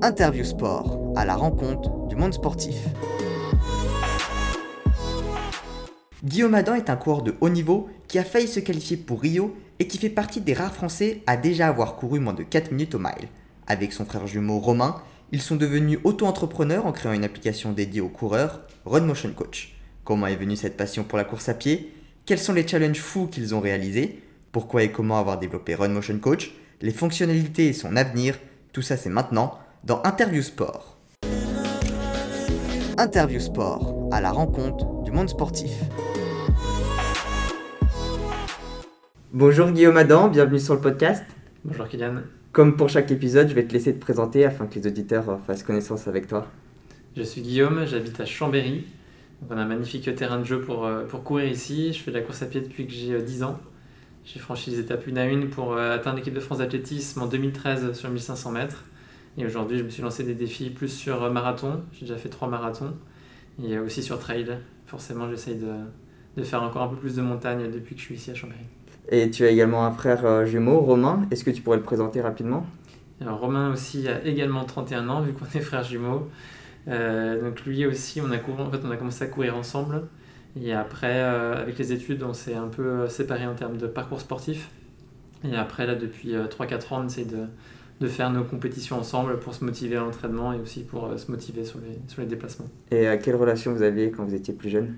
Interview Sport, à la rencontre du monde sportif. Guillaume Adam est un coureur de haut niveau qui a failli se qualifier pour Rio et qui fait partie des rares Français à déjà avoir couru moins de 4 minutes au mile. Avec son frère jumeau Romain, ils sont devenus auto-entrepreneurs en créant une application dédiée aux coureurs, Run Motion Coach. Comment est venue cette passion pour la course à pied? Quels sont les challenges fous qu'ils ont réalisés? Pourquoi et comment avoir développé Run Motion Coach? Les fonctionnalités et son avenir? Tout ça c'est maintenant dans Interview Sport. Interview Sport, à la rencontre du monde sportif. Bonjour Guillaume Adam, bienvenue sur le podcast. Bonjour Kylian. Comme pour chaque épisode, je vais te laisser te présenter afin que les auditeurs fassent connaissance avec toi. Je suis Guillaume, j'habite à Chambéry. on a un magnifique terrain de jeu pour, euh, pour courir ici. Je fais de la course à pied depuis que j'ai 10 euh, ans. J'ai franchi les étapes une à une pour euh, atteindre l'équipe de France d'athlétisme en 2013 sur 1500 mètres. Et aujourd'hui, je me suis lancé des défis plus sur euh, marathon. J'ai déjà fait trois marathons. Et aussi sur trail. Forcément, j'essaye de, de, faire encore un peu plus de montagne depuis que je suis ici à Chambéry. Et tu as également un frère euh, jumeau, Romain. Est-ce que tu pourrais le présenter rapidement? Alors, Romain aussi a également 31 ans, vu qu'on est frères jumeaux. Euh, donc lui aussi, on a, couru, en fait, on a commencé à courir ensemble. Et après, avec les études, on s'est un peu séparés en termes de parcours sportif. Et après, là, depuis 3-4 ans, on essaie de, de faire nos compétitions ensemble pour se motiver à l'entraînement et aussi pour euh, se motiver sur les, sur les déplacements. Et à quelle relation vous aviez quand vous étiez plus jeune?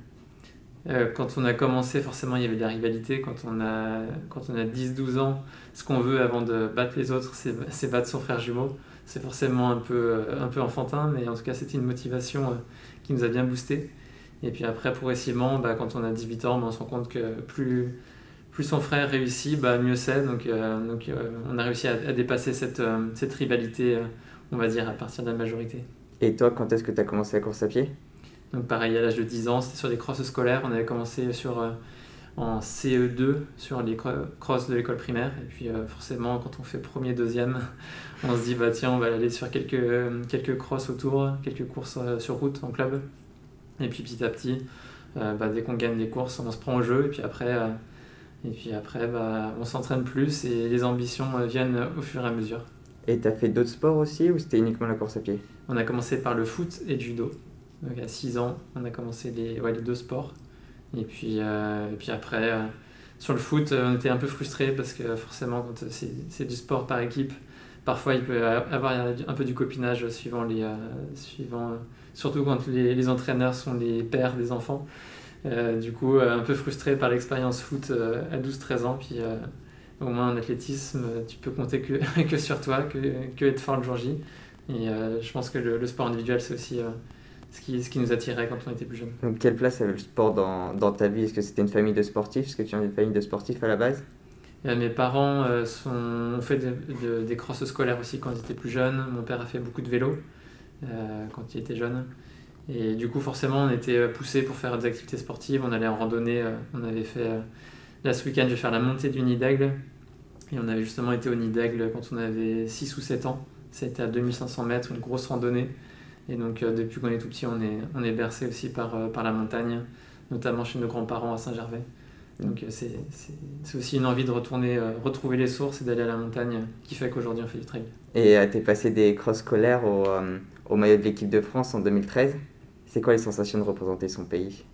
Euh, quand on a commencé, forcément, il y avait de la rivalité. Quand on a, quand on a 10-12 ans, ce qu'on veut avant de battre les autres, c'est battre son frère jumeau. C'est forcément un peu, euh, un peu enfantin, mais en tout cas, c'était une motivation qui nous a bien boosté. Et puis après, progressivement, bah, quand on a 18 ans, bah, on se rend compte que plus, plus son frère réussit, bah, mieux c'est. Donc, euh, donc euh, on a réussi à, dépasser cette, euh, cette rivalité, on va dire, à partir de la majorité. Et toi, quand est-ce que tu as commencé la course à pied? Donc pareil, à l'âge de 10 ans, c'était sur des crosses scolaires. On avait commencé sur, en CE2 sur les crosses de l'école primaire. Et puis forcément, quand on fait premier, deuxième, on se dit, bah tiens, on va aller sur quelques, quelques crosses autour, quelques courses sur route en club. Et puis petit à petit, bah, dès qu'on gagne des courses, on se prend au jeu. Et puis après et puis après, bah, on s'entraîne plus et les ambitions euh, viennent au fur et à mesure. Et tu as fait d'autres sports aussi ou c'était uniquement la course à pied? On a commencé par le foot et le judo. Donc à 6 ans, on a commencé les, ouais, les deux sports. Et puis, euh, et puis après, euh, sur le foot, on était un peu frustrés parce que forcément, quand c'est du sport par équipe, parfois il peut avoir un peu du copinage suivant les, suivant, surtout quand les, les entraîneurs sont les pères des enfants. Euh, du coup, euh, un peu frustré par l'expérience foot euh, à 12-13 ans. Puis au moins en athlétisme, tu peux compter que, que sur toi, que, que, être fort le jour J. Et je pense que le, sport individuel, c'est aussi ce, qui, ce qui nous attirait quand on était plus jeune. Donc, quelle place avait le sport dans, dans ta vie? Est-ce que c'était une famille de sportifs? Est-ce que tu viens d'une famille de sportifs à la base? Mes parents sont, ont fait des crosses scolaires aussi quand ils étaient plus jeunes. Mon père a fait beaucoup de vélo quand il était jeune. Et du coup, forcément, on était euh, poussé pour faire des activités sportives. On allait en randonnée. Euh, on avait fait, euh, là ce week-end, je vais faire la montée du Nid d'Aigle. Et on avait justement été au Nid d'Aigle quand on avait 6 ou 7 ans. C'était à 2500 mètres, une grosse randonnée. Et donc, depuis qu'on est tout petit, on est, on est bercé aussi par, par la montagne, notamment chez nos grands-parents à Saint-Gervais. Donc, c'est aussi une envie de retourner, retrouver les sources et d'aller à la montagne qui fait qu'aujourd'hui, on fait du trail. Et tu es passé des crosses scolaires au, au maillot de l'équipe de France en 2013 c'est quoi les sensations de représenter son pays?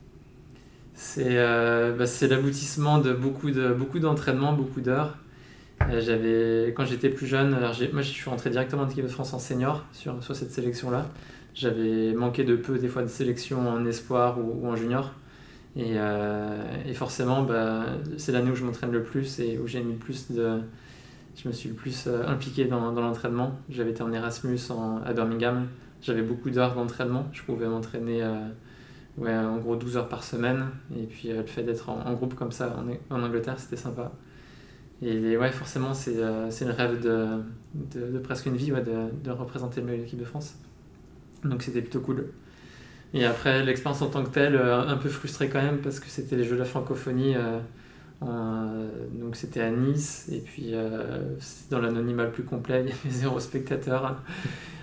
Euh, bah, C'est l'aboutissement de beaucoup de beaucoup d'entraînement, d'heures. Euh, j'avais quand j'étais plus jeune, moi je suis rentré directement en équipe de France en senior sur, cette sélection-là. J'avais manqué de peu des fois de sélection en espoir ou, en junior. Et, euh, forcément, bah, c'est l'année où je m'entraîne le plus et où j'ai mis le plus de, je me suis le plus impliqué dans, l'entraînement. J'avais été en Erasmus à Birmingham j'avais beaucoup d'heures d'entraînement. Je pouvais m'entraîner euh, ouais, en gros 12 heures par semaine. Et puis euh, le fait d'être en, groupe comme ça en, en Angleterre, c'était sympa. Et ouais, forcément, c'est euh, le rêve de, de, presque une vie de, de, représenter le équipe de France. Donc c'était plutôt cool. Et après, l'expérience en tant que telle, un peu frustrée quand même parce que c'était les Jeux de la francophonie. donc c'était à Nice et puis dans l'anonymat le plus complet, il y avait zéro spectateur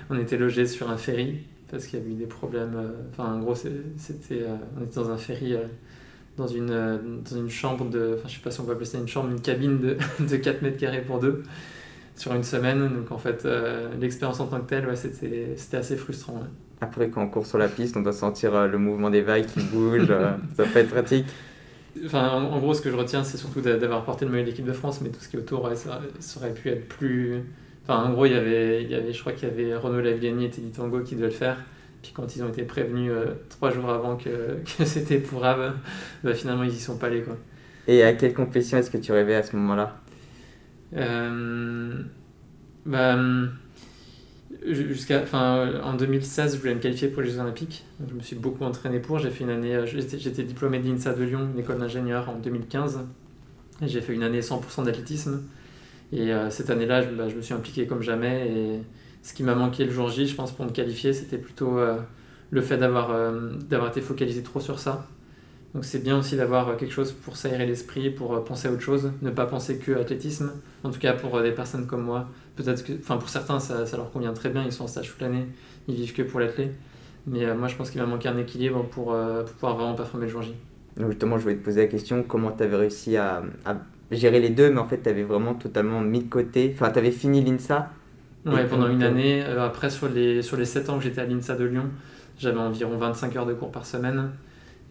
on était logé sur un ferry parce qu'il y avait eu des problèmes. Euh, enfin, en gros, c'était, euh, on était dans un ferry, euh, dans, une, dans une chambre de. Enfin, je sais pas si on peut appeler ça une chambre, une cabine de, de 4 mètres carrés pour deux. sur une semaine. Donc en fait, l'expérience en tant que telle, ouais, c'était assez frustrant. Après, quand on court sur la piste, on doit sentir le mouvement des vagues qui bougent. ça peut être pratique. Enfin, en, gros, ce que je retiens, c'est surtout d'avoir porté le maillot de l'équipe de France, mais tout ce qui est autour, ça, aurait pu être plus. Enfin, en gros, il y avait, il y avait je crois qu'il y avait Renaud Laviani et Teddy Tango qui devaient le faire. Puis quand ils ont été prévenus euh, trois jours avant que, que c'était pour bah, finalement, ils y sont pas allés. Quoi. Et à quelle compétition est-ce que tu rêvais à ce moment-là? Euh, bah, jusqu'à enfin en 2016 je voulais me qualifier pour les Jeux Olympiques je me suis beaucoup entraîné pour j'ai fait une année euh, j'étais diplômé d'INSA de Lyon une école d'ingénieur en 2015 j'ai fait une année 100% d'athlétisme et euh, cette année là bah, je, me suis impliqué comme jamais et ce qui m'a manqué le jour J je pense pour me qualifier c'était plutôt euh, le fait d'avoir d'avoir été focalisé trop sur ça donc c'est bien aussi d'avoir quelque chose pour s'aérer l'esprit pour penser à autre chose ne pas penser que athlétisme en tout cas pour des personnes comme moi peut-être que, enfin pour certains ça, leur convient très bien, ils sont en stage toute l'année, ils vivent que pour l'athlète. Mais euh, moi je pense qu'il va manquer un équilibre pour, euh, pouvoir vraiment performer le jour J. Donc justement je voulais te poser la question, comment tu avais réussi à, gérer les deux, mais en fait tu avais vraiment totalement mis de côté, enfin tu avais fini l'INSA Ouais, pendant une année. Euh, après, sur les, sur les 7 ans que j'étais à l'INSA de Lyon, j'avais environ 25 heures de cours par semaine.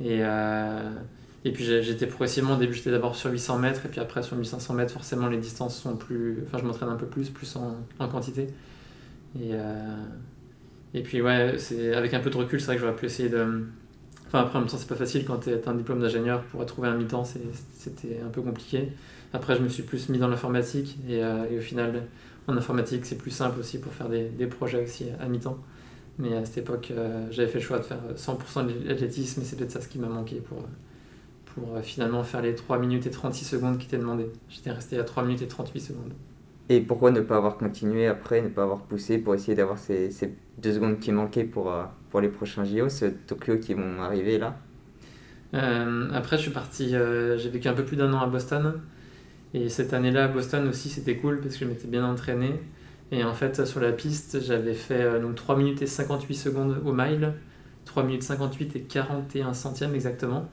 Et, et puis j'étais progressivement, au début j'étais d'abord sur 800 mètres, et puis après sur 1500 mètres, forcément les distances sont plus. Enfin, je m'entraîne un peu plus, plus en, en quantité. Et, euh, et puis, ouais, c'est, avec un peu de recul, c'est vrai que j'aurais pu essayer de. Après, en même temps, c'est pas facile quand tu as un diplôme d'ingénieur pour trouver un mi-temps, c'était un peu compliqué. Après, je me suis plus mis dans l'informatique, et, euh, au final, en informatique, c'est plus simple aussi pour faire des, projets aussi à mi-temps. Mais à cette époque, euh, j'avais fait le choix de faire 100% de l'athlétisme, et c'est peut-être ça ce qui m'a manqué pour pour euh, finalement faire les 3 minutes et 36 secondes qui étaient demandées. J'étais resté à 3 minutes et 38 secondes. Et pourquoi ne pas avoir continué après, ne pas avoir poussé pour essayer d'avoir ces, ces, deux secondes qui manquaient pour, pour les prochains JO, ce Tokyo qui vont arriver là euh, Après, je suis parti, j'ai vécu un peu plus d'un an à Boston. Et cette année-là, à Boston aussi, c'était cool parce que je m'étais bien entraîné. Et en fait, sur la piste, j'avais fait donc 3 minutes et 58 secondes au mile, 3 minutes 58 et 41 centièmes exactement.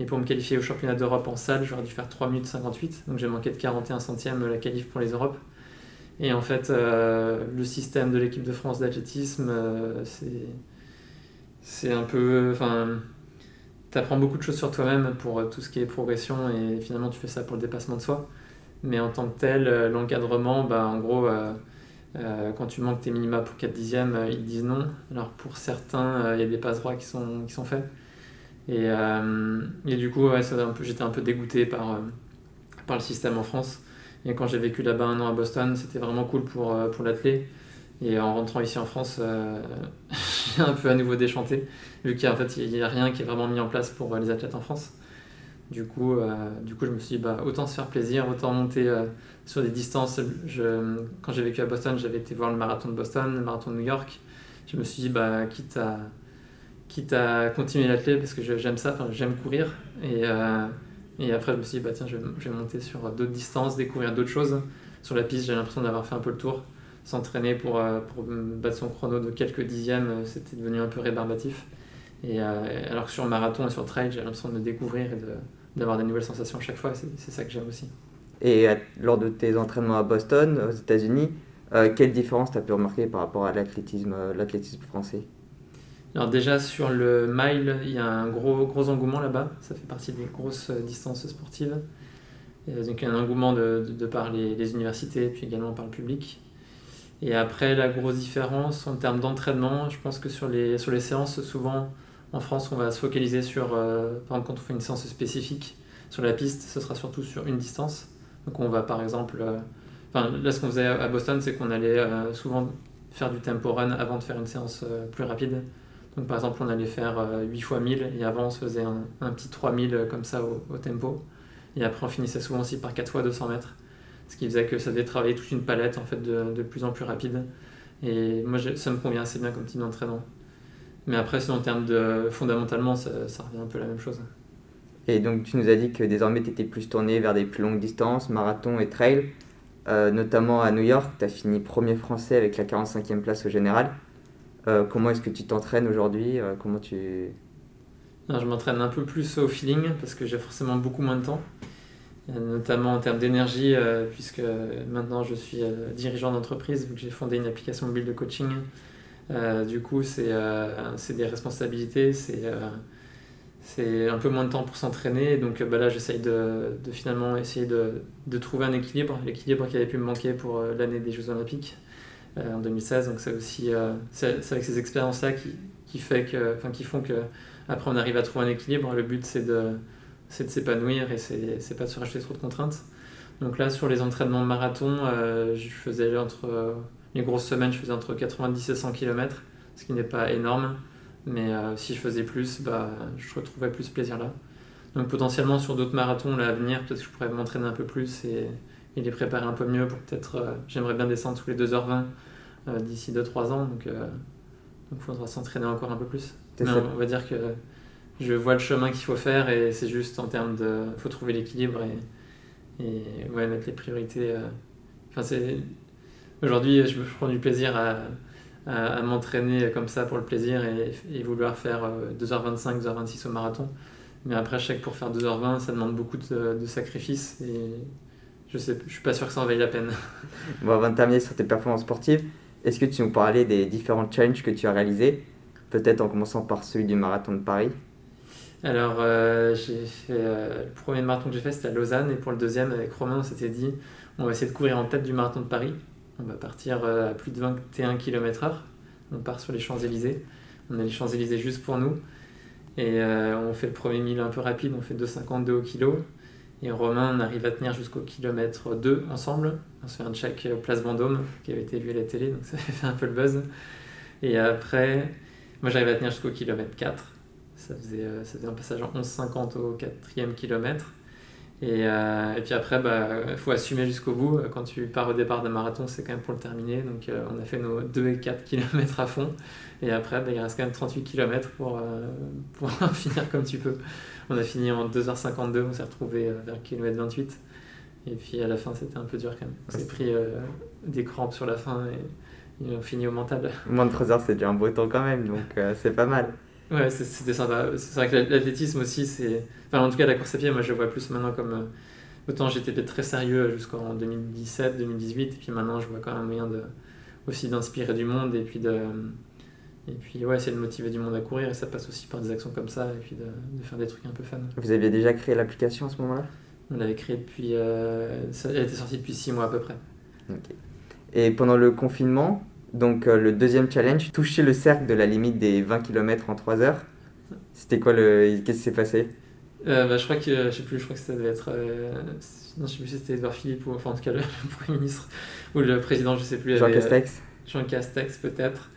Et pour me qualifier au championnat d'Europe en salle, j'aurais dû faire 3 minutes 58. Donc j'ai manqué de 41 centièmes la qualif pour les Europes. Et en fait, euh, le système de l'équipe de France d'athlétisme, euh, c'est un peu. Enfin, tu apprends beaucoup de choses sur toi-même pour euh, tout ce qui est progression et finalement tu fais ça pour le dépassement de soi. Mais en tant que tel, l'encadrement, bah, en gros, quand tu manques tes minima pour 4 dixièmes, ils disent non. Alors pour certains, il y a des passes droits qui sont, qui sont faits. Et, euh, et du coup, ouais, j'étais un peu dégoûté par, euh, par le système en France. Et quand j'ai vécu là-bas un an à Boston, c'était vraiment cool pour, euh, pour l'athlète. Et en rentrant ici en France, j'ai un peu à nouveau déchanté, vu qu'il fait, il a rien qui est vraiment mis en place pour les athlètes en France. Du coup, du coup je me suis dit, bah, autant se faire plaisir, autant monter sur des distances. Quand j'ai vécu à Boston, j'avais été voir le marathon de Boston, le marathon de New York. Je me suis dit, bah, quitte à quitte à continuer l'athlète parce que j'aime ça, j'aime courir. Et, euh, et après, je me suis dit, bah, tiens, je vais, monter sur d'autres distances, découvrir d'autres choses. Sur la piste, j'ai l'impression d'avoir fait un peu le tour. S'entraîner pour, euh, pour battre son chrono de quelques dixièmes, euh, c'était devenu un peu rébarbatif. Et alors que sur marathon et sur trail, j'ai l'impression de me découvrir et d'avoir des nouvelles sensations à chaque fois. C'est ça que j'aime aussi. Et lors de tes entraînements à Boston, aux États-Unis, quelle différence tu as pu remarquer par rapport à l'athlétisme français? Alors déjà sur le mile, il y a un gros, gros engouement là-bas, ça fait partie des grosses euh, distances sportives. donc il y a un engouement de, de, par les, universités, puis également par le public. Et après, la grosse différence en termes d'entraînement, je pense que sur les, sur les séances, souvent en France, on va se focaliser sur, euh, par exemple quand on fait une séance spécifique sur la piste, ce sera surtout sur une distance. Donc on va par exemple, euh, enfin là ce qu'on faisait à Boston, c'est qu'on allait souvent faire du tempo run avant de faire une séance plus rapide donc par exemple, on allait faire 8 euh, fois 1000 et avant on se faisait un, petit 3000 euh, comme ça au, tempo. Et après on finissait souvent aussi par 4 fois 200 mètres. Ce qui faisait que ça devait travailler toute une palette en fait de, de plus en plus rapide. Et moi ça me convient assez bien comme type d'entraînement. Mais après, sinon en termes de fondamentalement, ça, revient un peu la même chose. Et donc tu nous as dit que désormais tu étais plus tourné vers des plus longues distances, marathon et trail. Euh, notamment à New York, tu as fini premier français avec la 45e place au général. Euh, comment est-ce que tu t'entraînes aujourd'hui? Euh, Comment tu Je m'entraîne un peu plus au feeling parce que j'ai forcément beaucoup moins de temps. Notamment en termes d'énergie, puisque maintenant je suis dirigeant d'entreprise, vu que j'ai fondé une application mobile de coaching. du coup, c'est des responsabilités, c'est un peu moins de temps pour s'entraîner. Donc bah là, j'essaye de, finalement essayer de, de trouver un équilibre, l'équilibre qui avait pu me manquer pour l'année des Jeux Olympiques en 2016. Donc c'est aussi c'est avec ces expériences-là qui, qui, qui font que après on arrive à trouver un équilibre. Le but c'est de c'est de s'épanouir et c'est pas de se rajouter trop de contraintes. Donc là, sur les entraînements marathon, euh, je faisais entre euh, les grosses semaines, je faisais entre 90 et 100 km, ce qui n'est pas énorme, mais euh, si je faisais plus, bah, je retrouvais plus plaisir là. Donc potentiellement sur d'autres marathons là, à venir, peut-être que je pourrais m'entraîner un peu plus et, les préparer un peu mieux pour peut-être, j'aimerais bien descendre tous les 2h20 d'ici 2-3 ans, donc il faudra s'entraîner encore un peu plus. Mais on va dire que je vois le chemin qu'il faut faire et c'est juste en termes de. Il faut trouver l'équilibre et, mettre les priorités. Euh. Enfin. Aujourd'hui, je, prends du plaisir à, m'entraîner comme ça pour le plaisir et, vouloir faire 2h25, euh, 2h26 au marathon. Mais après, je sais que pour faire 2h20, ça demande beaucoup de, de sacrifices et je sais, je suis pas sûr que ça en vaille la peine. Bon, avant de terminer sur tes performances sportives, est-ce que tu nous parlais des différents challenges que tu as réalisés Peut-être en commençant par celui du marathon de Paris? Alors, euh, j'ai fait euh, le premier marathon que j'ai fait, c'était à Lausanne, et pour le deuxième, avec Romain, on s'était dit, on va essayer de courir en tête du marathon de Paris. On va partir euh, à plus de 21 km/h. On part sur les Champs-Élysées. On a les Champs-Élysées juste pour nous. Et on fait le premier mille un peu rapide, on fait 2,52 au kilo. Et Romain, on arrive à tenir jusqu'au kilomètre 2 ensemble. On se fait un check place Vendôme, qui avait été vu à la télé, donc ça fait un peu le buzz. Et après, moi j'arrive à tenir jusqu'au kilomètre 4. Ça faisait, euh, ça faisait un passage en 11,50 au quatrième kilomètre. Et, euh, puis après, il bah, faut assumer jusqu'au bout. Quand tu pars au départ d'un marathon, c'est quand même pour le terminer. Donc euh, on a fait nos 2 et 4 km à fond. Et après, bah, il reste quand même 38 km pour, finir comme tu peux. On a fini en 2h52, on s'est retrouvé vers km 28. Et puis à la fin, c'était un peu dur quand même. On s'est pris des crampes sur la fin et, et on finit au mental. Moins de 3 heures, c'est déjà un beau temps quand même, donc c'est pas mal. Ouais, c'était sympa. C'est vrai que l'athlétisme aussi, c'est. Enfin, en tout cas, la course à pied, moi, je vois plus maintenant comme. Euh, autant j'étais très sérieux jusqu'en 2017, 2018, et puis maintenant, je vois quand même un moyen de, aussi d'inspirer du monde, et puis de. Et puis, ouais, c'est de motiver du monde à courir, et ça passe aussi par des actions comme ça, et puis de, de faire des trucs un peu fun. Vous aviez déjà créé l'application à ce moment-là? On l'avait créée depuis. Euh, elle était sortie depuis 6 mois à peu près. Ok. Et pendant le confinement, donc euh, le deuxième challenge, toucher le cercle de la limite des 20 km en 3 heures. C'était quoi le. Qu'est-ce qui s'est passé? Euh, bah, Je crois que. Je sais plus, je crois que ça devait être. Euh, non, je sais plus si c'était Edouard Philippe ou enfin en tout cas le, Premier ministre ou le président, je sais plus. Jean Castex Jean Castex peut-être.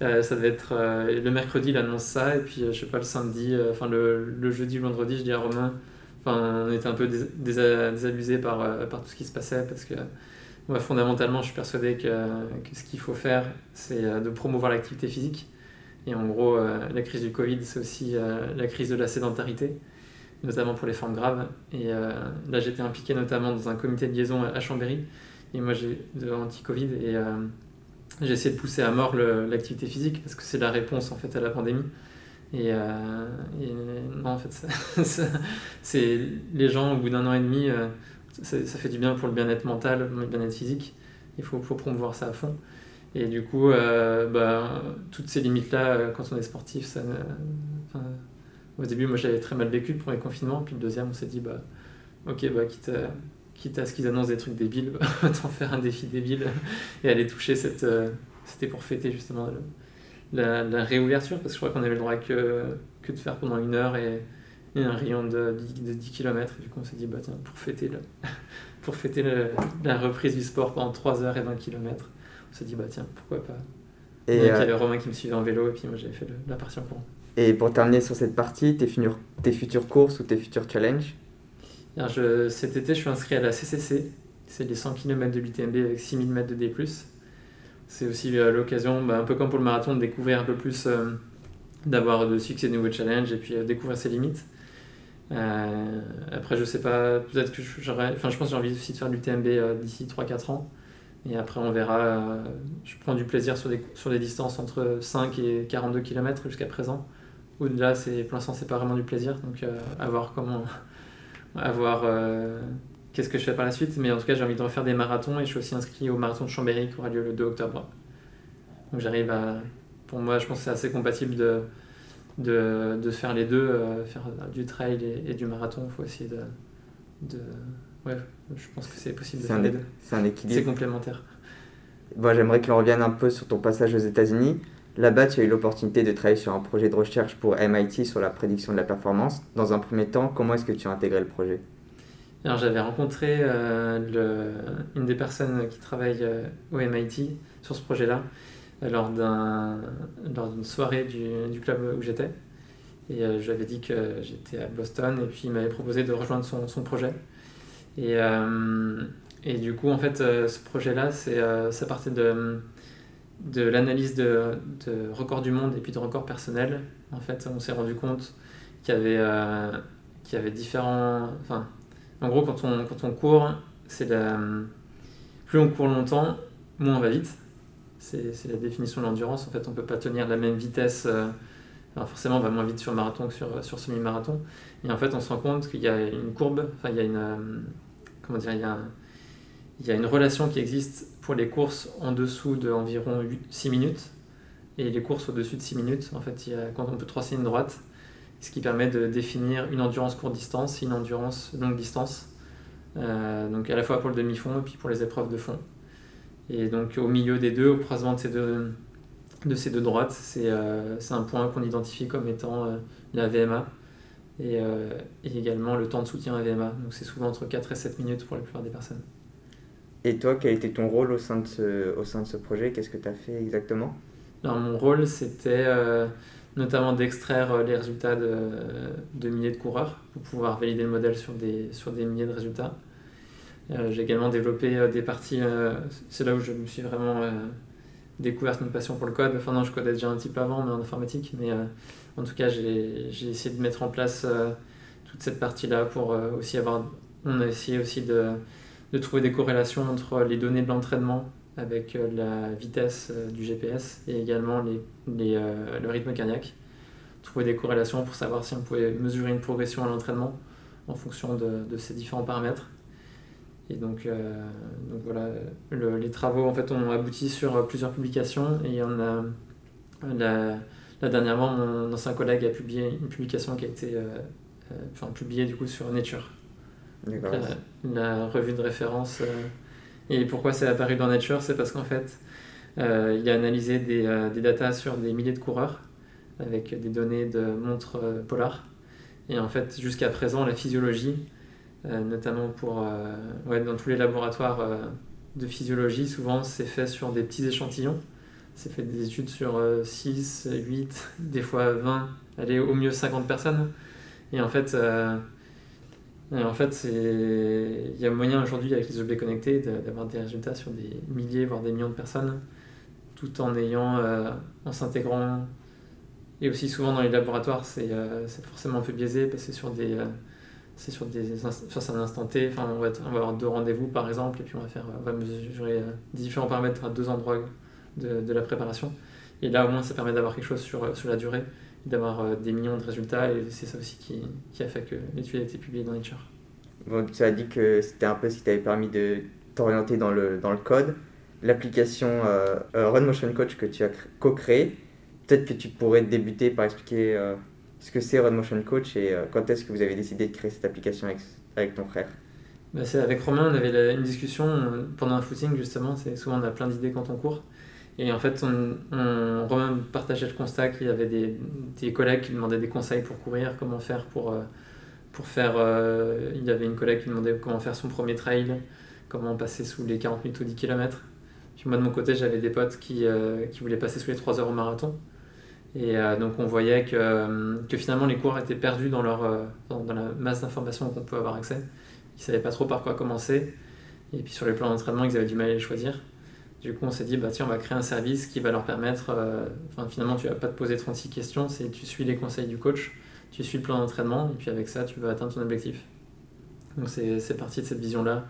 ça devait être le mercredi, il annonce ça, et puis je sais pas, le samedi, enfin le, le, jeudi ou vendredi, je dis à Romain, on était un peu désabusés par, par tout ce qui se passait parce que fondamentalement, je suis persuadé que, ce qu'il faut faire, c'est euh, de promouvoir l'activité physique. Et en gros, euh, la crise du Covid, c'est aussi euh, la crise de la sédentarité, notamment pour les formes graves. Et là, j'étais impliqué notamment dans un comité de liaison à Chambéry. Et moi, j'ai de anti-Covid. Et j'ai essayé de pousser à mort l'activité physique parce que c'est la réponse en fait à la pandémie. Et, non, en fait, c'est les gens, au bout d'un an et demi, ça, fait du bien pour le bien-être mental, le bien-être physique. Il faut, promouvoir ça à fond. Et du coup, euh, bah, toutes ces limites-là, euh, quand on est sportif, au début, moi j'avais très mal vécu le premier confinement, puis le deuxième, on s'est dit, bah, ok, bah, quitte, à, ce qu'ils annoncent des trucs débiles, autant faire un défi débile et aller toucher. Euh, c'était pour fêter justement la, la, réouverture, parce que je crois qu'on avait le droit que, que de faire pendant une heure et a un rayon de, de 10 km. Du coup, on s'est dit, bah, tiens, pour fêter, le, pour fêter la reprise du sport pendant 3 heures et 20 km, on s'est dit, bah, tiens, pourquoi pas. Et il y avait euh, Romain qui me suivait en vélo, et puis moi, j'avais fait la partie en courant. Et pour terminer sur cette partie, tes, tes futures courses ou tes futurs challenges? Je, Cet été, je suis inscrit à la CCC. C'est les 100 km de l'UTMB avec 6000 mètres de D+. C'est aussi euh, l'occasion, bah, un peu comme pour le marathon, de découvrir un peu plus, euh, d'avoir de succès de nouveaux challenges et puis découvrir ses limites. Euh, après, je sais pas, peut-être que j'aurais. Enfin, je pense que j'ai envie aussi de faire du TMB euh, d'ici 3-4 ans. Et après, on verra. Euh, je prends du plaisir sur des, sur des distances entre 5 et 42 km jusqu'à présent. Au-delà, pour l'instant, c'est pas vraiment du plaisir. Donc, à voir comment, à voir qu'est-ce que je fais par la suite. Mais en tout cas, j'ai envie de refaire des marathons et je suis aussi inscrit au marathon de Chambéry qui aura lieu le 2 octobre. Donc j'arrive à. Pour moi, je pense que c'est assez compatible de, de, de faire les deux, euh, faire du trail et, du marathon. Il faut essayer de, de. Ouais, je pense que c'est possible de faire les deux. C'est un équilibre. C'est complémentaire. Bon, J'aimerais que l'on revienne un peu sur ton passage aux États-Unis. Là-bas, tu as eu l'opportunité de travailler sur un projet de recherche pour MIT sur la prédiction de la performance. Dans un premier temps, comment est-ce que tu as intégré le projet? Alors, j'avais rencontré euh, le, une des personnes qui travaille euh, au MIT sur ce projet-là euh, lors, d'un, lors d'une soirée du, du club où j'étais. Et je lui avais dit que j'étais à Boston et puis il m'avait proposé de rejoindre son, son projet. Et, et du coup, en fait, ce projet-là, c'est, ça partait de de l'analyse de, de, records du monde et puis de records personnels, en fait, on s'est rendu compte qu'il y avait, euh, qu'il y avait différents. Enfin, en gros, quand on, quand on court, c'est plus on court longtemps, moins on va vite. C'est la définition de l'endurance. En fait, on ne peut pas tenir la même vitesse. Euh, forcément, on va moins vite sur marathon que sur, sur semi-marathon. Et en fait, on se rend compte qu'il y a une courbe, enfin, il y a une. Euh, comment dire, il y a une relation qui existe pour les courses en dessous d'environ 6 minutes et les courses au-dessus de 6 minutes. En fait, quand on peut tracer une droite, ce qui permet de définir une endurance courte distance une endurance longue distance. Euh, donc à la fois pour le demi-fond et puis pour les épreuves de fond. Et donc au milieu des deux, au croisement de ces deux, de ces deux droites, c'est euh, un point qu'on identifie comme étant euh, la VMA et, et, également le temps de soutien à VMA. Donc c'est souvent entre 4 et 7 minutes pour la plupart des personnes. Et toi, quel était ton rôle au sein de ce, au sein de ce projet? Qu'est-ce que tu as fait exactement? Alors, Mon rôle, c'était euh, notamment d'extraire euh, les résultats de, de, milliers de coureurs pour pouvoir valider le modèle sur des, sur des milliers de résultats. Euh, j'ai également développé des parties, c'est là où je me suis vraiment découvert une passion pour le code. Enfin non, je codais déjà un petit peu avant, mais en informatique. Mais en tout cas, j'ai essayé de mettre en place toute cette partie-là pour aussi avoir... On a essayé aussi de trouver des corrélations entre les données de l'entraînement avec euh, la vitesse euh, du GPS et également les, euh, le rythme cardiaque. Trouver des corrélations pour savoir si on pouvait mesurer une progression à l'entraînement en fonction de, ces différents paramètres. Et donc, donc voilà, les travaux en fait ont abouti sur plusieurs publications et on a la, la dernièrement mon ancien collègue a publié une publication qui a été enfin, publiée du coup sur Nature la, revue de référence. Euh, et pourquoi c'est apparu dans Nature C'est parce qu'en fait, euh, il a analysé des, euh, des datas sur des milliers de coureurs avec des données de montres polar. Et en fait, jusqu'à présent, la physiologie, notamment pour, ouais, dans tous les laboratoires de physiologie, souvent c'est fait sur des petits échantillons. C'est fait des études sur 6, 8, des fois 20, allez, au mieux 50 personnes. Et en fait, en fait, il y a moyen aujourd'hui avec les objets connectés d'avoir des résultats sur des milliers, voire des millions de personnes, tout en ayant, euh, en s'intégrant. Et aussi souvent dans les laboratoires, c'est euh, forcément un peu biaisé parce que c'est sur des, euh, c'est sur des, un instant T. Enfin, on va, avoir deux rendez-vous par exemple, et puis on va faire, on va mesurer différents paramètres à deux endroits de, de, la préparation. Et là, au moins, ça permet d'avoir quelque chose sur, sur la durée d'avoir euh, des millions de résultats et c'est ça aussi qui, qui, a fait que l'étude a été publiée dans Nature. Bon, tu as dit que c'était un peu ce qui t'avait permis de t'orienter dans le, dans le code. L'application euh, euh, Run Motion Coach que tu as co-créée, peut-être que tu pourrais débuter par expliquer ce que c'est Run Motion Coach et quand est-ce que vous avez décidé de créer cette application avec, ton frère? C'est avec Romain, on avait une discussion pendant un footing justement. C'est souvent on a plein d'idées quand on court. Et en fait, on partageait le constat qu'il y avait des, collègues qui demandaient des conseils pour courir, comment faire pour, euh, pour faire. Euh, il y avait une collègue qui demandait comment faire son premier trail, comment passer sous les 40 minutes ou 10 km. Puis moi, de mon côté, j'avais des potes qui, euh, qui, voulaient passer sous les 3 heures au marathon. Et donc, on voyait que, que, finalement, les cours étaient perdus dans, leur, dans, dans la masse d'informations qu'on peut avoir accès. Ils ne savaient pas trop par quoi commencer. Et puis, sur les plans d'entraînement, ils avaient du mal à les choisir. Du coup, on s'est dit, bah, tiens, on va créer un service qui va leur permettre, euh, enfin, finalement, tu vas pas te poser 36 questions, c'est tu suis les conseils du coach, tu suis le plan d'entraînement, et puis avec ça, tu vas atteindre ton objectif. Donc, c'est parti de cette vision-là,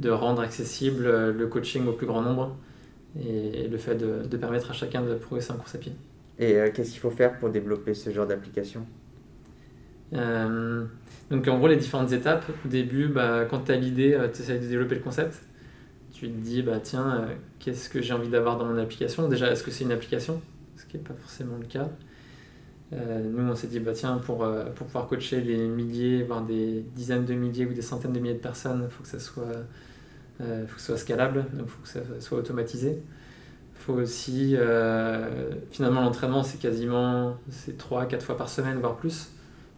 de rendre accessible euh, le coaching au plus grand nombre, et, le fait de, de, permettre à chacun de progresser en course à pied. Et euh, qu'est-ce qu'il faut faire pour développer ce genre d'application? Donc en gros, les différentes étapes, au début, bah, quand tu as l'idée, tu essaies de développer le concept. Tu te dis, bah, tiens, qu'est-ce que j'ai envie d'avoir dans mon application? Déjà, est-ce que c'est une application? Ce qui n'est pas forcément le cas. nous, on s'est dit, bah, tiens, pour, pour pouvoir coacher les milliers, voire des dizaines de milliers ou des centaines de milliers de personnes, il faut que ça soit euh, faut que ce soit scalable, il faut que ça soit automatisé. Faut aussi, euh, finalement, l'entraînement, c'est quasiment 3-4 fois par semaine, voire plus.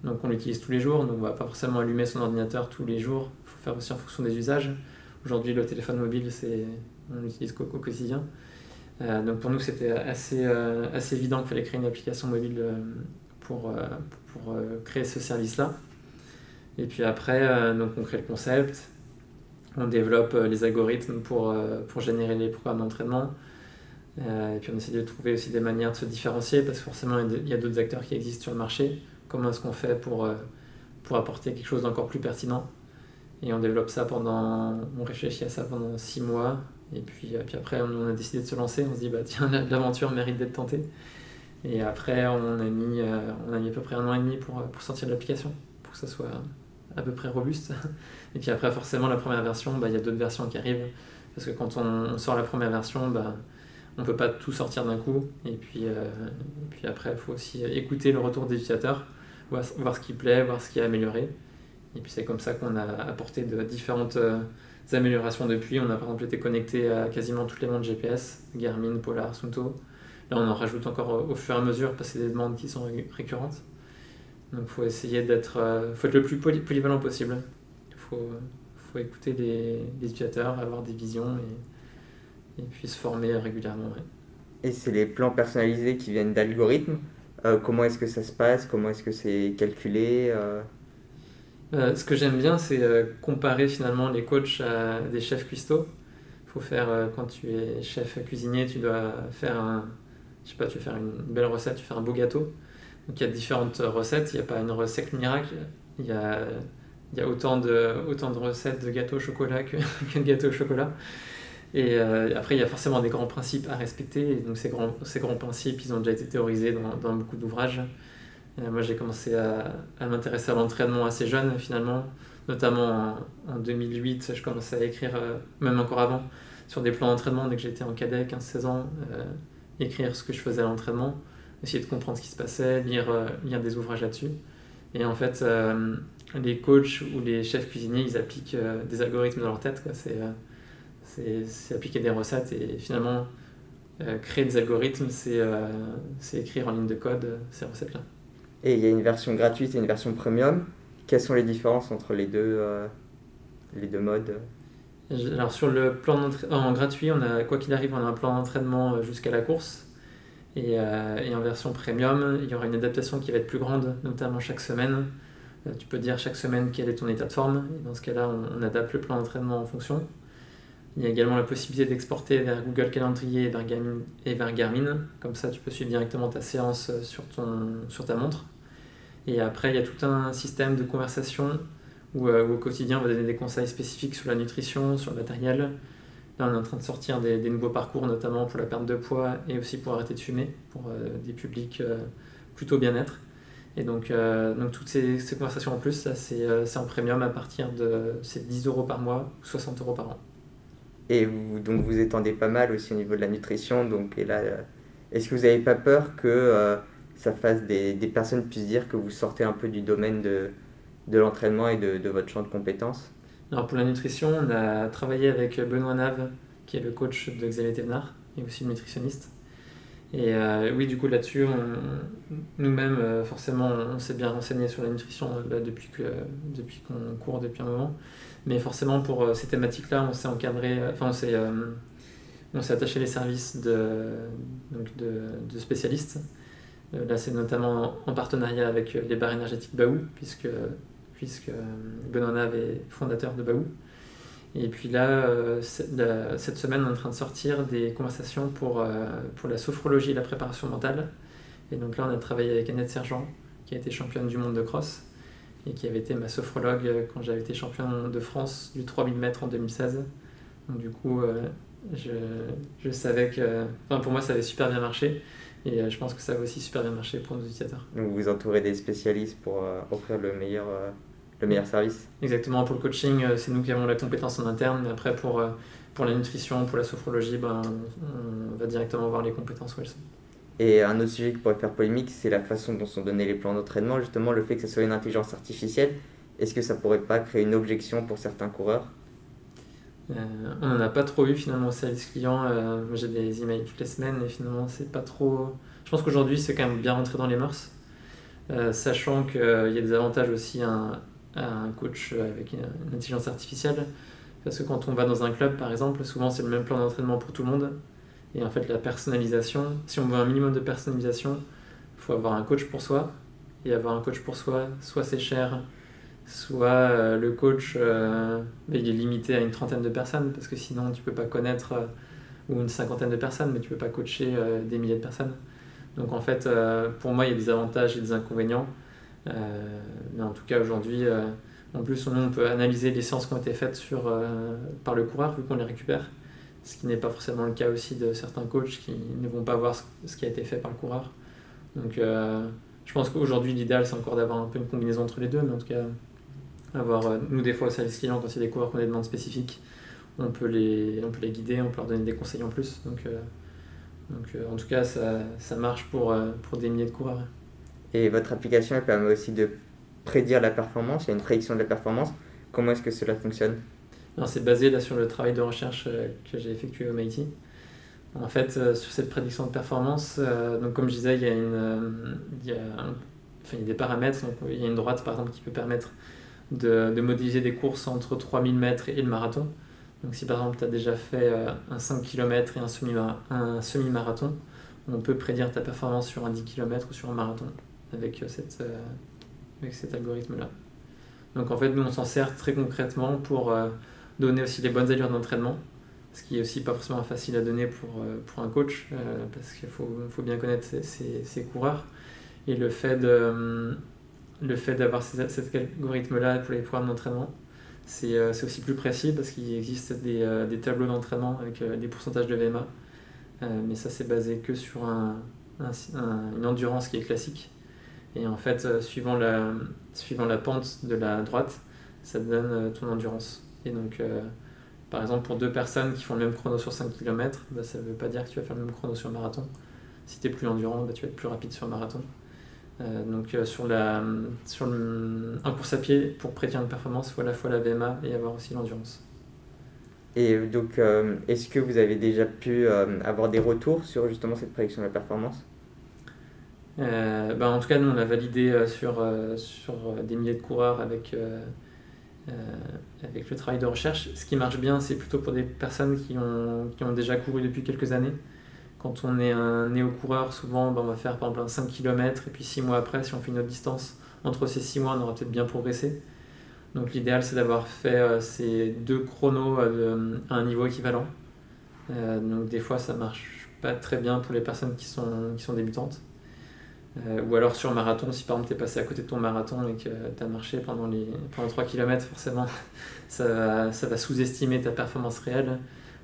Donc on l'utilise tous les jours, donc on va pas forcément allumer son ordinateur tous les jours. Il faut faire aussi en fonction des usages. Aujourd'hui, le téléphone mobile, c'est, on l'utilise au, quotidien. Euh, donc pour nous, c'était assez, assez évident qu'il fallait créer une application mobile pour, pour, créer ce service-là. Et puis après, donc on crée le concept, on développe euh, les algorithmes pour, euh, pour générer les programmes d'entraînement. Euh, et puis on essaie de trouver aussi des manières de se différencier parce que forcément il y a d'autres acteurs qui existent sur le marché. Comment est-ce qu'on fait pour, pour apporter quelque chose d'encore plus pertinent? Et on développe ça pendant. On réfléchit à ça pendant six mois. Et puis, puis après on a décidé de se lancer. On se dit bah tiens l'aventure mérite d'être tentée. Et après on a mis, on a mis à peu près un an et demi pour, pour sortir de l'application pour que ça soit à peu près robuste. Et puis après, forcément, la première version, bah, il y a d'autres versions qui arrivent. Parce que quand on, sort la première version, bah, on peut pas tout sortir d'un coup. Et puis, euh, puis après, il faut aussi écouter le retour des utilisateurs, voir, ce qui plaît, voir ce qui est amélioré. Et puis c'est comme ça qu'on a apporté de différentes euh, améliorations depuis. On a par exemple été connecté à quasiment toutes les montres GPS, Garmin, Polar, Sunto. Là, on en rajoute encore au, fur et à mesure parce que c'est des demandes qui sont récurrentes. Donc il faut essayer d'être euh, faut être le plus polyvalent possible. Il faut, faut écouter les, utilisateurs, avoir des visions et puis se former régulièrement. Et c'est les plans personnalisés qui viennent d'algorithmes. Euh, comment est-ce que ça se passe? Comment est-ce que c'est calculé euh? Ce que j'aime bien, c'est comparer finalement les coachs à des chefs cuistots. faut faire, quand tu es chef cuisinier, tu dois faire un, je sais pas, tu veux faire une belle recette, tu fais un beau gâteau donc il y a différentes recettes, il n'y a pas une recette miracle, il y a, il y a autant, de, autant de recettes de gâteau au chocolat que, de gâteau au chocolat. Et euh, après, il y a forcément des grands principes à respecter. Donc ces grands, ces grands principes, ils ont déjà été théorisés dans, beaucoup d'ouvrages. Euh, moi, j'ai commencé à, m'intéresser à l'entraînement assez jeune, finalement. Notamment en, 2008, je commençais à écrire, euh, même encore avant, sur des plans d'entraînement dès que j'étais en cadet, 15-16 ans, écrire ce que je faisais à l'entraînement essayer de comprendre ce qui se passait, lire, lire des ouvrages là-dessus. Et en fait, les coachs ou les chefs cuisiniers, ils appliquent des algorithmes dans leur tête. C'est appliquer des recettes et finalement, créer des algorithmes, c'est écrire en ligne de code ces recettes-là. Et il y a une version gratuite et une version premium. Quelles sont les différences entre les deux, les deux modes? Alors sur le plan en gratuit, on a quoi qu'il arrive, on a un plan d'entraînement jusqu'à la course euh, et, en version premium, il y aura une adaptation qui va être plus grande, notamment chaque semaine. Euh, tu peux dire chaque semaine quel est ton état de forme, et dans ce cas-là, on, adapte le plan d'entraînement en fonction. Il y a également la possibilité d'exporter vers Google Calendrier et vers, Garmin. Comme ça, tu peux suivre directement ta séance sur, ton, sur ta montre. Et après, il y a tout un système de conversation où, euh, où, au quotidien, on va donner des conseils spécifiques sur la nutrition, sur le matériel, Là, on est en train de sortir des, nouveaux parcours, notamment pour la perte de poids et aussi pour arrêter de fumer, pour euh, des publics euh, plutôt bien-être. Et donc, euh, donc toutes ces, conversations en plus, c'est en premium à partir de 10 euros par mois ou 60 euros par an. Et vous, donc vous étendez pas mal aussi au niveau de la nutrition. Donc, là, est-ce que vous n'avez pas peur que ça fasse des, des, personnes puissent dire que vous sortez un peu du domaine de, de l'entraînement et de, de votre champ de compétences? Alors pour la nutrition, on a travaillé avec Benoît Nave, qui est le coach de Xavier Thévenard, et aussi le nutritionniste. Et euh, oui, du coup, là-dessus, nous-mêmes, euh, forcément, on s'est bien renseigné sur la nutrition là, depuis qu'on depuis court depuis un moment. Mais forcément, pour euh, ces thématiques-là, on s'est encadré, enfin, on s'est, attaché les services de, donc de, spécialistes. là, c'est notamment en partenariat avec les barres énergétiques Baou, puisque puisque euh, Benoît Nave est fondateur de Baou. Et puis là, euh, cette semaine, on est en train de sortir des conversations pour, euh, pour la sophrologie et la préparation mentale. Et donc là, on a travaillé avec Annette Sergent, qui a été championne du monde de cross et qui avait été ma sophrologue quand j'avais été championne de France du 3000 mètres en 2016. Donc du coup, je, je, savais que... Enfin, pour moi, ça avait super bien marché. Et euh, je pense que ça va aussi super bien marcher pour nos utilisateurs. Vous vous entourez des spécialistes pour euh, offrir le meilleur, le meilleur service Exactement, pour le coaching, c'est nous qui avons la compétence en interne, mais après pour, pour la nutrition, pour la sophrologie, ben, on, va directement voir les compétences où elles sont. Et un autre sujet qui pourrait faire polémique, c'est la façon dont sont donnés les plans d'entraînement, justement le fait que ce soit une intelligence artificielle. Est-ce que ça pourrait pas créer une objection pour certains coureurs? Euh, on n'en a pas trop eu finalement au service client. Euh, j'ai des emails toutes les semaines et finalement c'est pas trop. Je pense qu'aujourd'hui c'est quand même bien rentré dans les mœurs, euh, sachant qu'il y a des avantages aussi à un, coach avec une, intelligence artificielle. Parce que quand on va dans un club par exemple, souvent c'est le même plan d'entraînement pour tout le monde. Et en fait la personnalisation, si on veut un minimum de personnalisation, il faut avoir un coach pour soi. Et avoir un coach pour soi, soit c'est cher, soit euh, le coach euh, il est limité à une trentaine de personnes parce que sinon tu peux pas connaître euh, ou une cinquantaine de personnes mais tu peux pas coacher des milliers de personnes donc en fait pour moi il y a des avantages et des inconvénients mais en tout cas aujourd'hui en plus on peut analyser les séances qui ont été faites sur, par le coureur vu qu'on les récupère ce qui n'est pas forcément le cas aussi de certains coachs qui ne vont pas voir ce qui a été fait par le coureur donc je pense qu'aujourd'hui l'idéal c'est encore d'avoir un peu une combinaison entre les deux mais en tout cas avoir, euh, nous, des fois, au service client, quand il y a des coureurs qui ont des demandes spécifiques, on peut, les, on peut les guider, on peut leur donner des conseils en plus. Donc, euh, donc euh, en tout cas, ça, ça marche pour, pour des milliers de coureurs. Et votre application, permet aussi de prédire la performance, il y a une prédiction de la performance. Comment est-ce que cela fonctionne? C'est basé là sur le travail de recherche que j'ai effectué au MIT. En fait, sur cette prédiction de performance, donc comme je disais, il y a, une, il y a, enfin, il y a des paramètres. Donc, il y a une droite, par exemple, qui peut permettre de, modéliser des courses entre 3000 mètres et le marathon. Donc si par exemple tu as déjà fait euh, un 5 km et un semi-marathon, on peut prédire ta performance sur un 10 km ou sur un marathon avec, euh, cette, euh, avec cet algorithme-là. Donc en fait, nous on s'en sert très concrètement pour donner aussi les bonnes allures d'entraînement, ce qui est aussi pas forcément facile à donner pour, pour un coach, parce qu'il faut, faut, bien connaître ses, ses, coureurs. Et le fait de le d'avoir cet algorithme-là pour les programmes d'entraînement, euh, c'est aussi plus précis parce qu'il existe des, euh, des tableaux d'entraînement avec euh, des pourcentages de VMA. mais ça, c'est basé que sur un, une endurance qui est classique. Et en fait, suivant, la, suivant la pente de la droite, ça te donne ton endurance. Et donc, par exemple, pour deux personnes qui font le même chrono sur 5 km, bah, ça ne veut pas dire que tu vas faire le même chrono sur marathon. Si tu es plus endurant, bah, tu vas être plus rapide sur marathon. Euh, donc euh, sur, la, sur un course à pied, pour prédire une performance, il faut à la fois la VMA et avoir aussi l'endurance. Et donc, euh, est-ce que vous avez déjà pu avoir des retours sur justement cette prédiction de la performance? Ben, En tout cas, nous, on l'a validé sur, sur des milliers de coureurs avec, avec le travail de recherche. Ce qui marche bien, c'est plutôt pour des personnes qui ont, qui ont déjà couru depuis quelques années. Quand on est un néo-coureur, souvent ben, on va faire par exemple un 5 km et puis 6 mois après, si on fait une autre distance, entre ces 6 mois, on aura peut-être bien progressé. Donc l'idéal c'est d'avoir fait euh, ces deux chronos euh, à un niveau équivalent. Euh, donc des fois ça marche pas très bien pour les personnes qui sont, qui sont débutantes. Ou alors sur marathon, si par exemple tu es passé à côté de ton marathon et que tu as marché pendant, les, pendant 3 km, forcément ça, ça va sous-estimer ta performance réelle.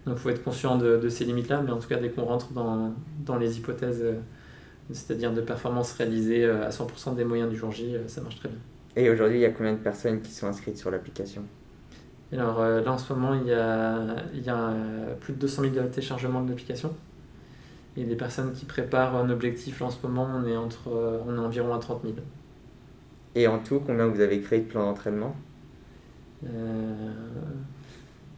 Donc il faut être conscient de, ces limites-là, mais en tout cas, dès qu'on rentre dans, dans, les hypothèses, euh, c'est-à-dire de performance réalisée euh, à 100% des moyens du jour J, euh, ça marche très bien. Et aujourd'hui, il y a combien de personnes qui sont inscrites sur l'application? Alors là, en ce moment, il y a, il y a plus de 200 000 téléchargements de l'application. Et des personnes qui préparent un objectif, là, en ce moment, on est, entre, on est environ à 30 000. Et en tout, combien vous avez créé de plans d'entraînement?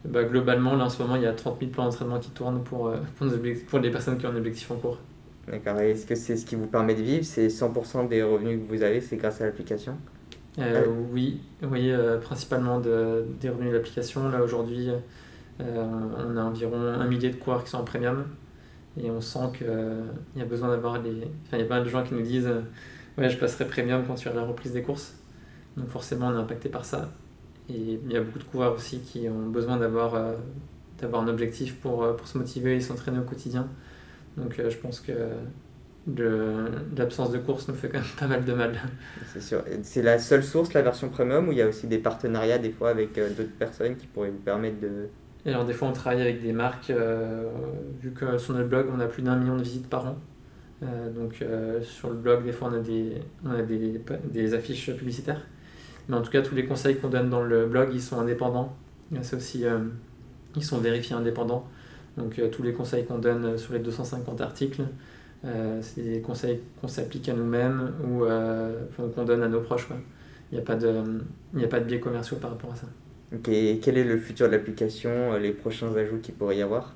Bah, globalement, là en ce moment, il y a 30 000 plans d'entraînement qui tournent pour, euh, pour, pour, les personnes qui ont un objectif en cours. D'accord. Et est-ce que c'est ce qui vous permet de vivre? C'est 100% des revenus que vous avez, c'est grâce à l'application? Euh, Oui, oui euh, principalement de, des revenus de l'application. Là aujourd'hui, on a environ un millier de coureurs qui sont en premium. Et on sent qu'il y a besoin d'avoir les. Enfin, il y a pas mal de gens qui nous disent Ouais, je passerai premium quand tu as la reprise des courses. Donc forcément, on est impacté par ça. Et il y a beaucoup de coureurs aussi qui ont besoin d'avoir euh, un objectif pour, euh, pour se motiver et s'entraîner au quotidien. Donc euh, je pense que l'absence de course nous fait quand même pas mal de mal. C'est sûr. C'est la seule source, la version premium, ou il y a aussi des partenariats des fois avec d'autres personnes qui pourraient vous permettre de... Alors des fois on travaille avec des marques, vu que sur notre blog on a plus d'un million de visites par an, donc sur le blog, des fois on a des, on a des, des, affiches publicitaires. Mais en tout cas, tous les conseils qu'on donne dans le blog, ils sont indépendants. C'est aussi, ils sont vérifiés indépendants. Donc tous les conseils qu'on donne sur les 250 articles, c'est des conseils qu'on s'applique à nous-mêmes ou qu'on donne à nos proches. Il n'y a, a pas de biais commerciaux par rapport à ça. Ok, quel est le futur de l'application, euh, les prochains ajouts qu'il pourrait y avoir?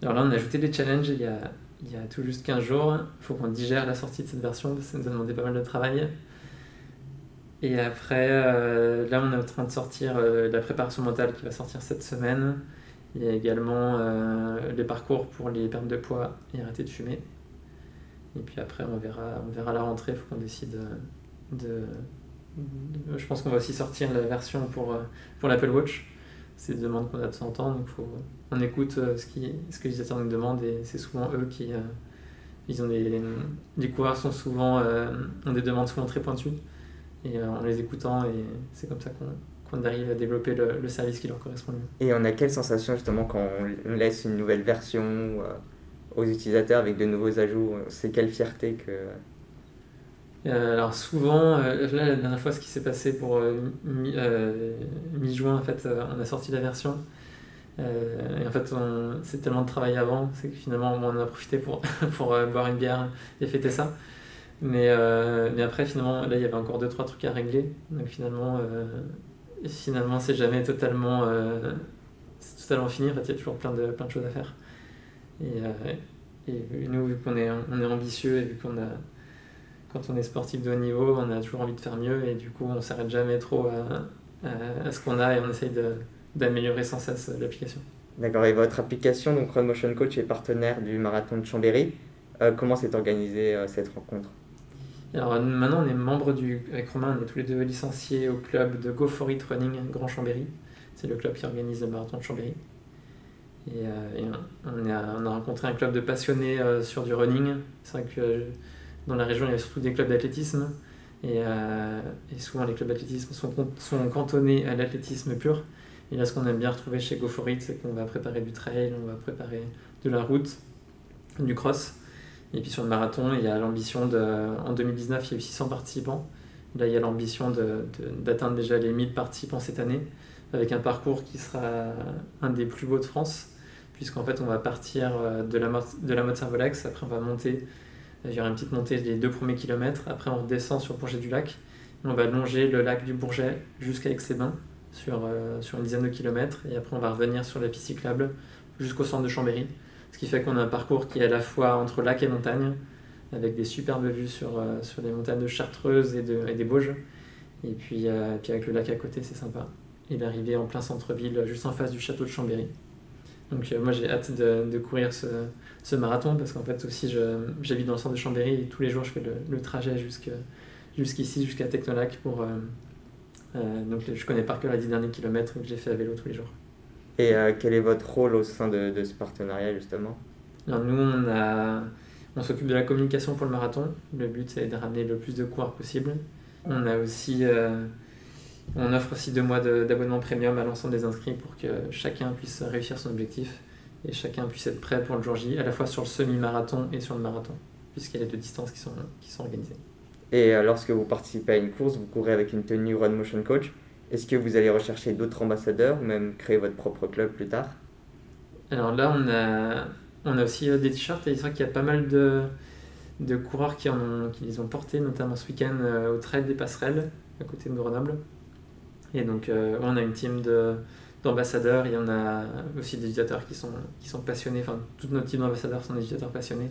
Alors là, on a ajouté des challenges il y a, il y a tout juste 15 jours. Il faut qu'on digère la sortie de cette version, parce que ça nous a demandé pas mal de travail. Et après, euh, là, on est en train de sortir euh, la préparation mentale qui va sortir cette semaine. Il y a également les parcours pour les pertes de poids et arrêter de fumer. Et puis après, on verra, on verra la rentrée, il faut qu'on décide de, je pense qu'on va aussi sortir la version pour, euh, pour l'Apple Watch. C'est des demandes qu'on a de 100 ans, donc faut, on écoute euh, ce, qui, ce que les utilisateurs nous demandent et c'est souvent eux qui. Euh, ils ont des, les coureurs sont souvent, ont des demandes souvent très pointues et en les écoutant, et c'est comme ça qu'on arrive à développer le, le, service qui leur correspond mieux. Et on a quelle sensation justement quand on laisse une nouvelle version aux utilisateurs avec de nouveaux ajouts? C'est quelle fierté que euh, alors souvent, euh, la dernière fois ce qui s'est passé pour euh, mi-juin, en fait, on a sorti la version. et en fait, c'est tellement de travail avant, c'est que finalement on en a profité pour, pour boire une bière et fêter ça. Mais, mais après, finalement, là il y avait encore 2-3 trucs à régler. Donc finalement, finalement c'est jamais totalement, totalement fini. En fait, il y a toujours plein de, plein de choses à faire. Et, et nous, vu qu'on est, on est ambitieux et vu qu'on a quand on est sportif de haut niveau, on a toujours envie de faire mieux et du coup, on s'arrête jamais trop à, ce qu'on a et on essaye d'améliorer sans cesse l'application. D'accord, et votre application, donc Run Motion Coach, est partenaire du marathon de Chambéry. Euh, comment s'est organisée euh, cette rencontre? Alors maintenant, on est membre du. Avec Romain, on est tous les deux licenciés au club de Go For It Running Grand Chambéry. C'est le club qui organise le marathon de Chambéry. Et, euh, on, a, on, a, rencontré un club de passionnés sur du running. C'est vrai que dans la région, il y a surtout des clubs d'athlétisme. Et, euh, souvent, les clubs d'athlétisme sont, cantonnés à l'athlétisme pur. Et là, ce qu'on aime bien retrouver chez GoForit, c'est qu'on va préparer du trail, on va préparer de la route, du cross. Et puis sur le marathon, il y a l'ambition de. En 2019, il y a eu 600 participants. Là, il y a l'ambition d'atteindre déjà les 1000 participants cette année, avec un parcours qui sera un des plus beaux de France, puisqu'en fait, on va partir euh, de la, de la Servolex, après, on va monter il y aura une petite montée des deux premiers kilomètres. Après, on redescend sur le Bourget du Lac. on va longer le lac du Bourget jusqu'à Aix-les-Bains sur, euh, sur une dizaine de kilomètres. Et après, on va revenir sur la piste cyclable jusqu'au centre de Chambéry. Ce qui fait qu'on a un parcours qui est à la fois entre lac et montagne, avec des superbes vues sur, euh, les montagnes de Chartreuse et, de, et des Bauges. Et puis, euh, puis avec le lac à côté, c'est sympa. Et d'arriver en plein centre-ville, juste en face du château de Chambéry. Donc moi j'ai hâte de, de courir ce, ce marathon parce qu'en fait aussi j'habite dans le centre de Chambéry et tous les jours je fais le, le trajet jusqu'ici, jusqu'à Technolac pour... Euh, euh, donc je connais par cœur les 10 derniers kilomètres que j'ai fait à vélo tous les jours. Et euh, quel est votre rôle au sein de, de ce partenariat justement? Alors, Nous on, a, on s'occupe de la communication pour le marathon. Le but c'est de ramener le plus de coureurs possible. On a aussi... on offre aussi deux mois d'abonnement premium à l'ensemble des inscrits pour que chacun puisse réussir son objectif et chacun puisse être prêt pour le jour J, à la fois sur le semi-marathon et sur le marathon, puisqu'il y a les deux distances qui sont, qui sont organisées. Et euh, lorsque vous participez à une course, vous courez avec une tenue Run Motion Coach. Est-ce que vous allez rechercher d'autres ambassadeurs ou même créer votre propre club plus tard? Alors là, on a, on a aussi euh, des t-shirts et c'est vrai qu'il y a pas mal de, de coureurs qui, en ont, qui les ont portés, notamment ce week-end euh, au Trail des Passerelles, à côté de Grenoble. Et donc, on a une team de d'ambassadeurs, il y en a aussi des utilisateurs qui sont, qui sont passionnés, enfin tout notre team d'ambassadeurs sont des utilisateurs passionnés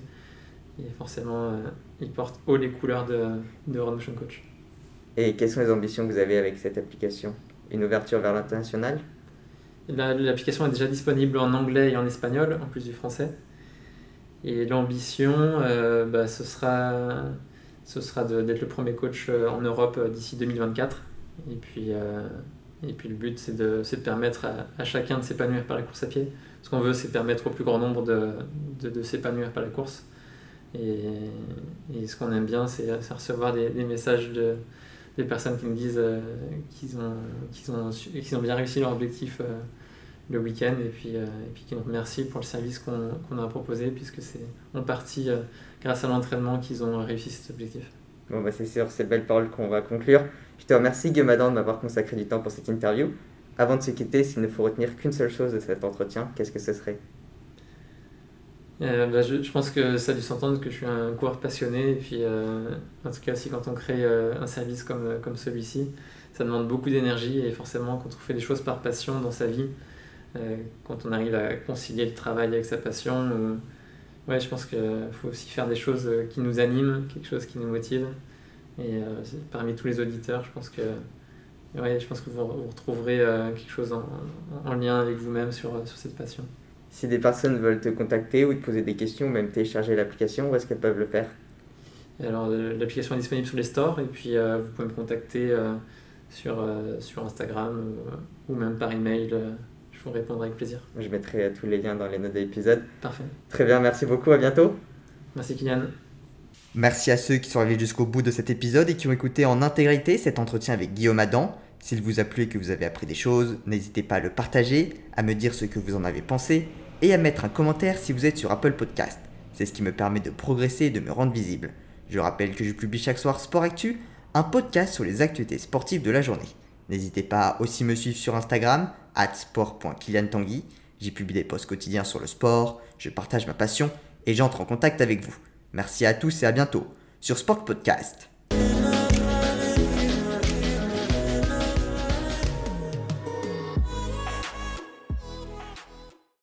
et forcément euh, ils portent haut les couleurs de, de Motion Coach. Et quelles sont les ambitions que vous avez avec cette application? Une ouverture vers l'international? L'application est déjà disponible en anglais et en espagnol, en plus du français. Et l'ambition, euh, bah, ce sera, ce sera d'être le premier coach euh, en Europe d'ici 2024. Et puis, et puis le but, c'est de, de, permettre à, chacun de s'épanouir par la course à pied. Ce qu'on veut, c'est permettre au plus grand nombre de, de, s'épanouir par la course. Et, ce qu'on aime bien, c'est recevoir des, messages de, des personnes qui nous disent euh, qu'ils ont, qu'ils ont, ont bien réussi leur objectif euh, le week-end et puis, et puis qui nous remercient pour le service qu'on a proposé puisque c'est en partie grâce à l'entraînement qu'ils ont réussi cet objectif. Bon, bah c'est sur ces belles paroles qu'on va conclure. Je te remercie Adam de m'avoir consacré du temps pour cette interview. Avant de se quitter, s'il ne faut retenir qu'une seule chose de cet entretien, qu'est-ce que ce serait? Euh, bah, je, pense que ça a dû s'entendre que je suis un coureur passionné et puis euh, en tout cas aussi quand on crée euh, un service comme, comme celui-ci, ça demande beaucoup d'énergie et forcément quand on fait des choses par passion dans sa vie, quand on arrive à concilier le travail avec sa passion, ouais, je pense qu'il faut aussi faire des choses qui nous animent, quelque chose qui nous motive. Et parmi tous les auditeurs, je pense que, ouais, je pense que vous, retrouverez quelque chose en, en, lien avec vous-même sur, sur cette passion. Si des personnes veulent te contacter ou te poser des questions, ou même télécharger l'application, où est-ce qu'elles peuvent le faire? Alors, euh, l'application est disponible sur les stores et puis euh, vous pouvez me contacter euh, sur, sur Instagram ou même par email. Répondrai avec plaisir. Je mettrai tous les liens dans les notes de l'épisode. Parfait. Très bien, merci beaucoup, à bientôt. Merci Kylian. Merci à ceux qui sont arrivés jusqu'au bout de cet épisode et qui ont écouté en intégralité cet entretien avec Guillaume Adam. S'il vous a plu et que vous avez appris des choses, n'hésitez pas à le partager, à me dire ce que vous en avez pensé et à mettre un commentaire si vous êtes sur Apple Podcast. C'est ce qui me permet de progresser et de me rendre visible. Je rappelle que je publie chaque soir Sport Actu, un podcast sur les actualités sportives de la journée. N'hésitez pas à aussi me suivre sur Instagram, at. J'y publie des posts quotidiens sur le sport, je partage ma passion et j'entre en contact avec vous. Merci à tous et à bientôt sur Sport Podcast.